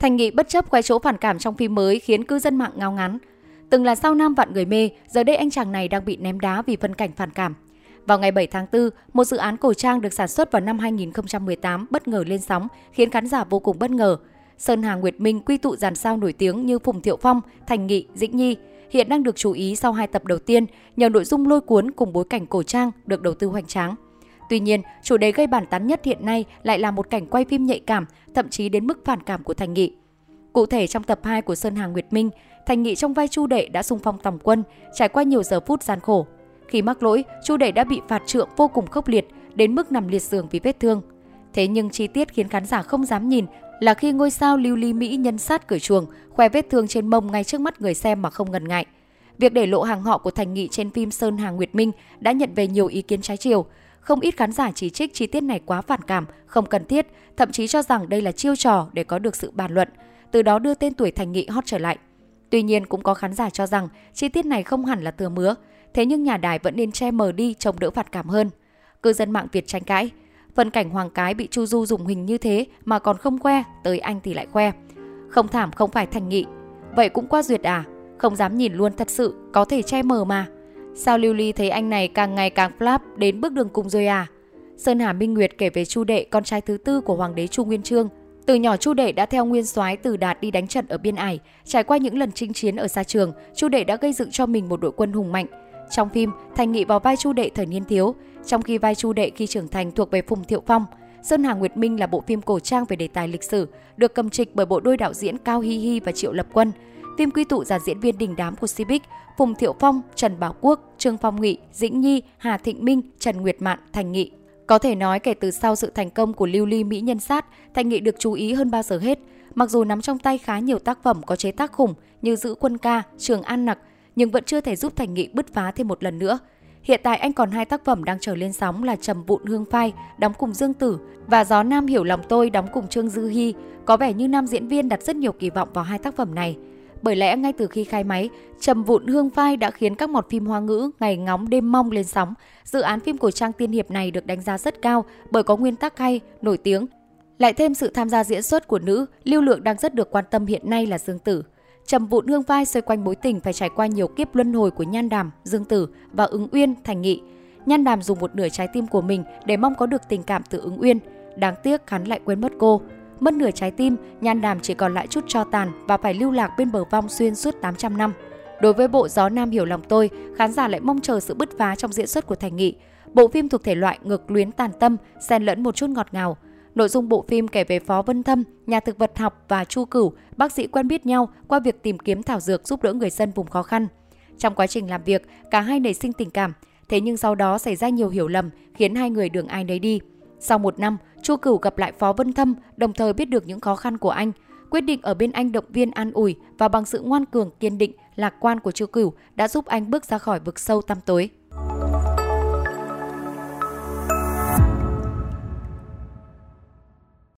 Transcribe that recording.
Thành Nghị bất chấp quay chỗ phản cảm trong phim mới khiến cư dân mạng ngao ngán. Từng là sao nam vạn người mê, giờ đây anh chàng này đang bị ném đá vì phân cảnh phản cảm. Vào ngày 7 tháng 4, một dự án cổ trang được sản xuất vào năm 2018 bất ngờ lên sóng, khiến khán giả vô cùng bất ngờ. Sơn Hà Nguyệt Minh quy tụ dàn sao nổi tiếng như Phùng Thiệu Phong, Thành Nghị, Dĩnh Nhi hiện đang được chú ý sau hai tập đầu tiên nhờ nội dung lôi cuốn cùng bối cảnh cổ trang được đầu tư hoành tráng. Tuy nhiên, chủ đề gây bản tán nhất hiện nay lại là một cảnh quay phim nhạy cảm, thậm chí đến mức phản cảm của Thành Nghị. Cụ thể trong tập 2 của Sơn Hà Nguyệt Minh, Thành Nghị trong vai Chu Đệ đã xung phong tòng quân, trải qua nhiều giờ phút gian khổ. Khi mắc lỗi, Chu Đệ đã bị phạt trượng vô cùng khốc liệt, đến mức nằm liệt giường vì vết thương. Thế nhưng chi tiết khiến khán giả không dám nhìn là khi ngôi sao lưu ly Mỹ nhân sát cởi chuồng, khoe vết thương trên mông ngay trước mắt người xem mà không ngần ngại. Việc để lộ hàng họ của Thành Nghị trên phim Sơn Hà Nguyệt Minh đã nhận về nhiều ý kiến trái chiều. Không ít khán giả chỉ trích chi tiết này quá phản cảm, không cần thiết, thậm chí cho rằng đây là chiêu trò để có được sự bàn luận, từ đó đưa tên tuổi Thành Nghị hot trở lại. Tuy nhiên cũng có khán giả cho rằng chi tiết này không hẳn là thừa mứa, thế nhưng nhà đài vẫn nên che mờ đi trông đỡ phản cảm hơn. Cư dân mạng Việt tranh cãi, phần cảnh Hoàng Cái bị Chu Du dùng hình như thế mà còn không khoe, tới anh thì lại khoe. Không thảm không phải Thành Nghị, vậy cũng qua duyệt à? Không dám nhìn luôn thật sự, có thể che mờ mà. Sao Lưu Ly thấy anh này càng ngày càng flap đến bước đường cùng rồi à? Sơn Hà Minh Nguyệt kể về Chu Đệ, con trai thứ tư của Hoàng đế Chu Nguyên Chương. Từ nhỏ Chu Đệ đã theo nguyên soái Từ Đạt đi đánh trận ở biên ải, trải qua những lần chinh chiến ở xa trường, Chu Đệ đã gây dựng cho mình một đội quân hùng mạnh. Trong phim, Thành Nghị vào vai Chu Đệ thời niên thiếu, trong khi vai Chu Đệ khi trưởng thành thuộc về Phùng Thiệu Phong. Sơn Hà Nguyệt Minh là bộ phim cổ trang về đề tài lịch sử, được cầm trịch bởi bộ đôi đạo diễn Cao Hi Hi và Triệu Lập Quân. Phim quy tụ dàn diễn viên đình đám của Civic, Phùng Thiệu Phong, Trần Bảo Quốc, Trương Phong Nghị, Dĩnh Nhi, Hà Thịnh Minh, Trần Nguyệt Mạn, Thành Nghị. Có thể nói kể từ sau sự thành công của Lưu Ly Mỹ Nhân Sát, Thành Nghị được chú ý hơn bao giờ hết. Mặc dù nắm trong tay khá nhiều tác phẩm có chế tác khủng như Giữ Quân Ca, Trường An Nặc, nhưng vẫn chưa thể giúp Thành Nghị bứt phá thêm một lần nữa. Hiện tại anh còn hai tác phẩm đang trở lên sóng là Trầm Vụn Hương Phai, đóng cùng Dương Tử và Gió Nam Hiểu Lòng Tôi đóng cùng Trương Dư Hi. Có vẻ như nam diễn viên đặt rất nhiều kỳ vọng vào hai tác phẩm này. Bởi lẽ ngay từ khi khai máy, Trầm Vụn Hương vai đã khiến các mọt phim hoa ngữ ngày ngóng đêm mong lên sóng. Dự án phim cổ trang tiên hiệp này được đánh giá rất cao bởi có nguyên tắc hay, nổi tiếng. Lại thêm sự tham gia diễn xuất của nữ, lưu lượng đang rất được quan tâm hiện nay là Dương Tử. Trầm vụn hương vai xoay quanh mối tình phải trải qua nhiều kiếp luân hồi của Nhan Đàm, Dương Tử và ứng Uyên, Thành Nghị. Nhan Đàm dùng một nửa trái tim của mình để mong có được tình cảm từ ứng Uyên. Đáng tiếc hắn lại quên mất cô. Mất nửa trái tim, Nhan Đàm chỉ còn lại chút cho tàn và phải lưu lạc bên bờ vong xuyên suốt 800 năm. Đối với bộ Gió Nam hiểu lòng tôi, khán giả lại mong chờ sự bứt phá trong diễn xuất của Thành Nghị. Bộ phim thuộc thể loại ngược luyến tàn tâm, xen lẫn một chút ngọt ngào. Nội dung bộ phim kể về Phó Vân Thâm, nhà thực vật học và Chu Cửu, bác sĩ quen biết nhau qua việc tìm kiếm thảo dược giúp đỡ người dân vùng khó khăn. Trong quá trình làm việc, cả hai nảy sinh tình cảm, thế nhưng sau đó xảy ra nhiều hiểu lầm khiến hai người đường ai nấy đi. Sau một năm, Chu Cửu gặp lại Phó Vân Thâm, đồng thời biết được những khó khăn của anh, quyết định ở bên anh động viên an ủi và bằng sự ngoan cường kiên định, lạc quan của Chu Cửu đã giúp anh bước ra khỏi vực sâu tăm tối.